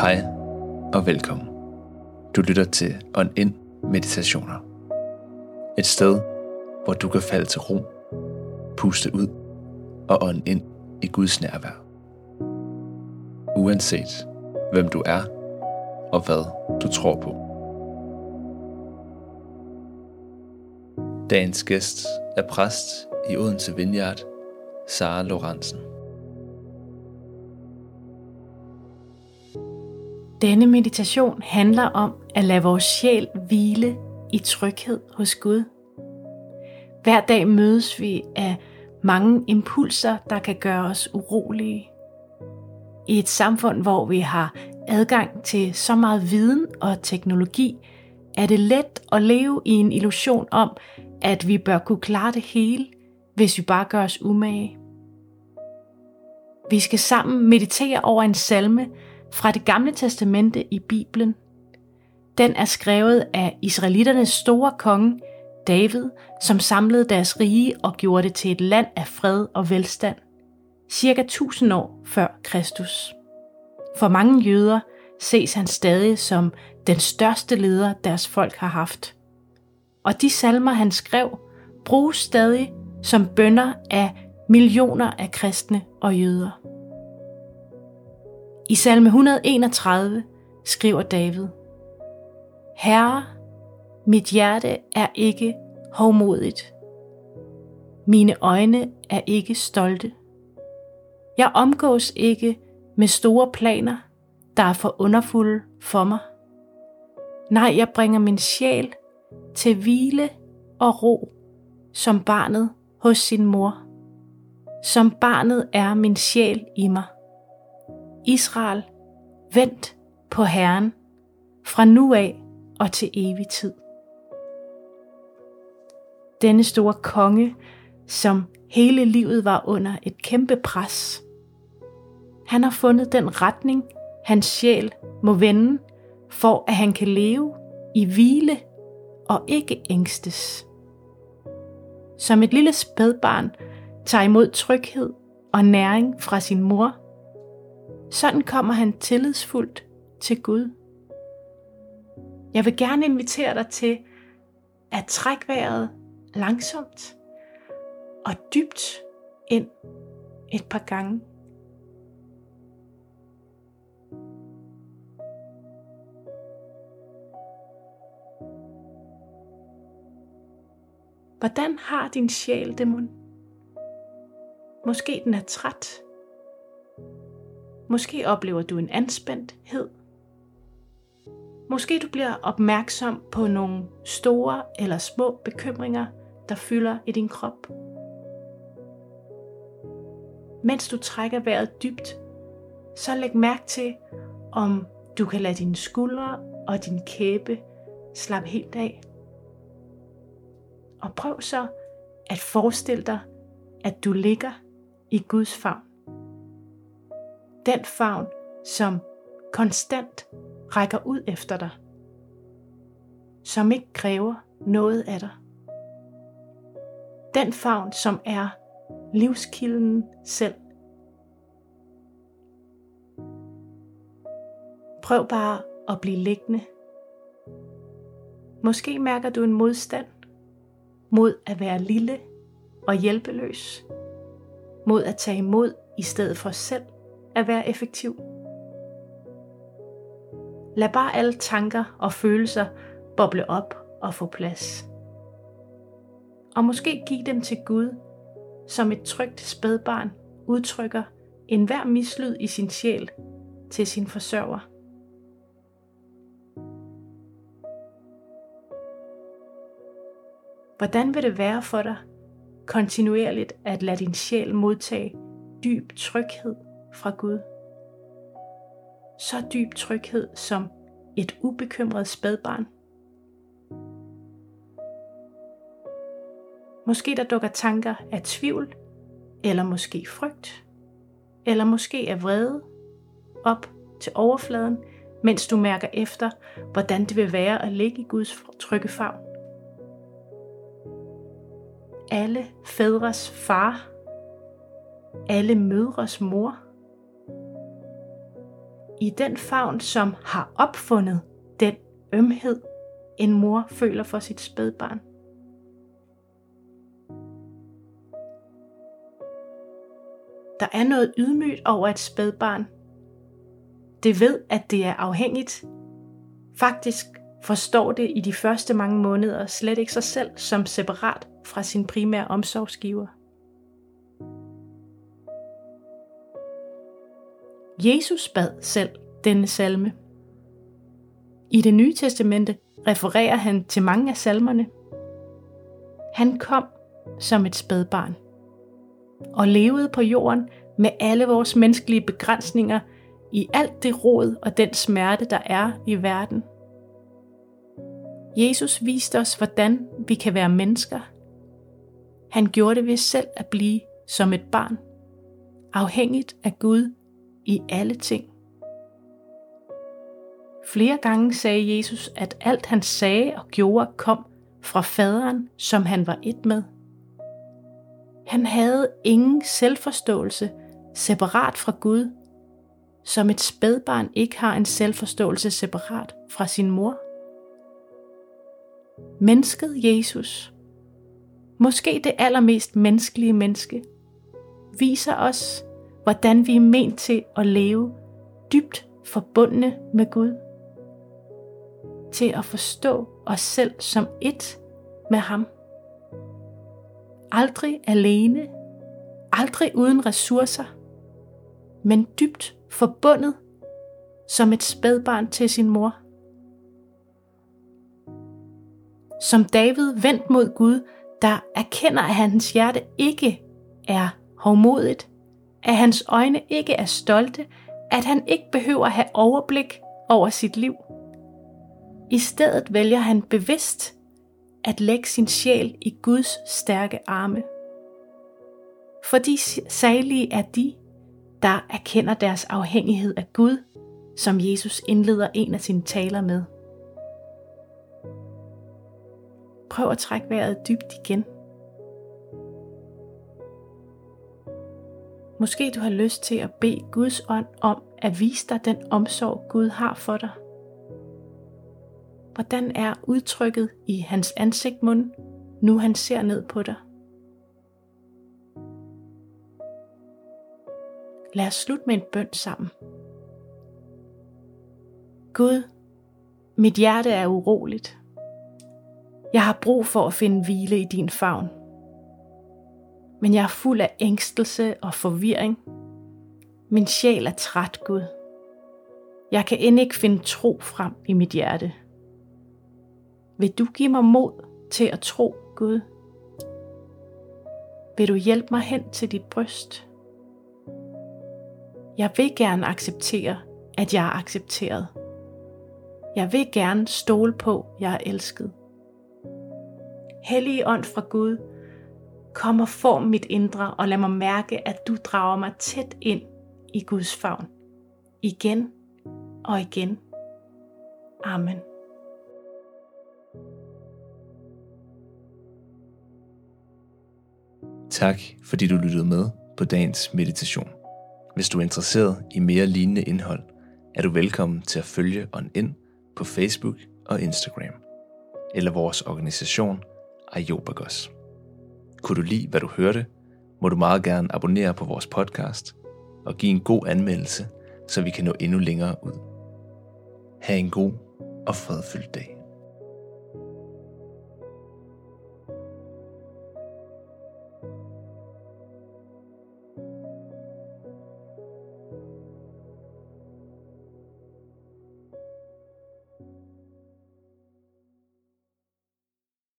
Hej og velkommen. Du lytter til On In Meditationer. Et sted, hvor du kan falde til ro, puste ud og ånde ind i Guds nærvær. Uanset hvem du er og hvad du tror på. Dagens gæst er præst i Odense Vineyard, Sara Lorentzen. Denne meditation handler om at lade vores sjæl hvile i tryghed hos Gud. Hver dag mødes vi af mange impulser, der kan gøre os urolige. I et samfund, hvor vi har adgang til så meget viden og teknologi, er det let at leve i en illusion om, at vi bør kunne klare det hele, hvis vi bare gør os umage. Vi skal sammen meditere over en salme, fra det gamle testamente i Bibelen. Den er skrevet af israelitternes store konge, David, som samlede deres rige og gjorde det til et land af fred og velstand, cirka 1000 år før Kristus. For mange jøder ses han stadig som den største leder, deres folk har haft. Og de salmer, han skrev, bruges stadig som bønder af millioner af kristne og jøder. I salme 131 skriver David, Herre, mit hjerte er ikke hovmodigt. Mine øjne er ikke stolte. Jeg omgås ikke med store planer, der er for underfulde for mig. Nej, jeg bringer min sjæl til hvile og ro, som barnet hos sin mor. Som barnet er min sjæl i mig. Israel, vent på Herren fra nu af og til evig tid. Denne store konge, som hele livet var under et kæmpe pres. Han har fundet den retning, hans sjæl må vende, for at han kan leve i hvile og ikke ængstes. Som et lille spædbarn tager imod tryghed og næring fra sin mor, sådan kommer han tillidsfuldt til Gud. Jeg vil gerne invitere dig til at trække vejret langsomt og dybt ind et par gange. Hvordan har din sjæl det. Måske den er træt Måske oplever du en anspændthed. Måske du bliver opmærksom på nogle store eller små bekymringer, der fylder i din krop. Mens du trækker vejret dybt, så læg mærke til, om du kan lade dine skuldre og din kæbe slappe helt af. Og prøv så at forestille dig, at du ligger i Guds favn. Den favn, som konstant rækker ud efter dig. Som ikke kræver noget af dig. Den favn, som er livskilden selv. Prøv bare at blive liggende. Måske mærker du en modstand mod at være lille og hjælpeløs. Mod at tage imod i stedet for selv at være effektiv. Lad bare alle tanker og følelser boble op og få plads. Og måske giv dem til Gud, som et trygt spædbarn udtrykker enhver mislyd i sin sjæl til sin forsørger. Hvordan vil det være for dig kontinuerligt at lade din sjæl modtage dyb tryghed fra Gud. Så dyb tryghed som et ubekymret spædbarn. Måske der dukker tanker af tvivl, eller måske frygt, eller måske af vrede op til overfladen, mens du mærker efter, hvordan det vil være at ligge i Guds trygge favn. Alle fædres far, alle mødres mor – i den favn, som har opfundet den ømhed, en mor føler for sit spædbarn. Der er noget ydmygt over et spædbarn. Det ved, at det er afhængigt. Faktisk forstår det i de første mange måneder slet ikke sig selv som separat fra sin primære omsorgsgiver. Jesus bad selv denne salme. I det nye testamente refererer han til mange af salmerne. Han kom som et spædbarn og levede på jorden med alle vores menneskelige begrænsninger i alt det rod og den smerte, der er i verden. Jesus viste os, hvordan vi kan være mennesker. Han gjorde det ved selv at blive som et barn, afhængigt af Gud i alle ting. Flere gange sagde Jesus, at alt han sagde og gjorde kom fra faderen, som han var et med. Han havde ingen selvforståelse separat fra Gud, som et spædbarn ikke har en selvforståelse separat fra sin mor. Mennesket Jesus, måske det allermest menneskelige menneske, viser os, hvordan vi er ment til at leve dybt forbundne med Gud. Til at forstå os selv som et med ham. Aldrig alene, aldrig uden ressourcer, men dybt forbundet som et spædbarn til sin mor. Som David vendt mod Gud, der erkender, at hans hjerte ikke er hovmodigt, at hans øjne ikke er stolte, at han ikke behøver at have overblik over sit liv. I stedet vælger han bevidst at lægge sin sjæl i Guds stærke arme. For de salige er de, der erkender deres afhængighed af Gud, som Jesus indleder en af sine taler med. Prøv at trække vejret dybt igen. Måske du har lyst til at bede Guds ånd om at vise dig den omsorg, Gud har for dig. Hvordan er udtrykket i hans ansigtmund, nu han ser ned på dig? Lad os slutte med en bøn sammen. Gud, mit hjerte er uroligt. Jeg har brug for at finde hvile i din favn. Men jeg er fuld af ængstelse og forvirring. Min sjæl er træt, Gud. Jeg kan end ikke finde tro frem i mit hjerte. Vil du give mig mod til at tro, Gud? Vil du hjælpe mig hen til dit bryst? Jeg vil gerne acceptere, at jeg er accepteret. Jeg vil gerne stole på, at jeg er elsket. Hellige ånd fra Gud, kom og form mit indre og lad mig mærke, at du drager mig tæt ind i Guds favn. Igen og igen. Amen. Tak fordi du lyttede med på dagens meditation. Hvis du er interesseret i mere lignende indhold, er du velkommen til at følge On In på Facebook og Instagram, eller vores organisation Iobagos. Kunne du lide, hvad du hørte, må du meget gerne abonnere på vores podcast og give en god anmeldelse, så vi kan nå endnu længere ud. Ha' en god og fredfyldt dag.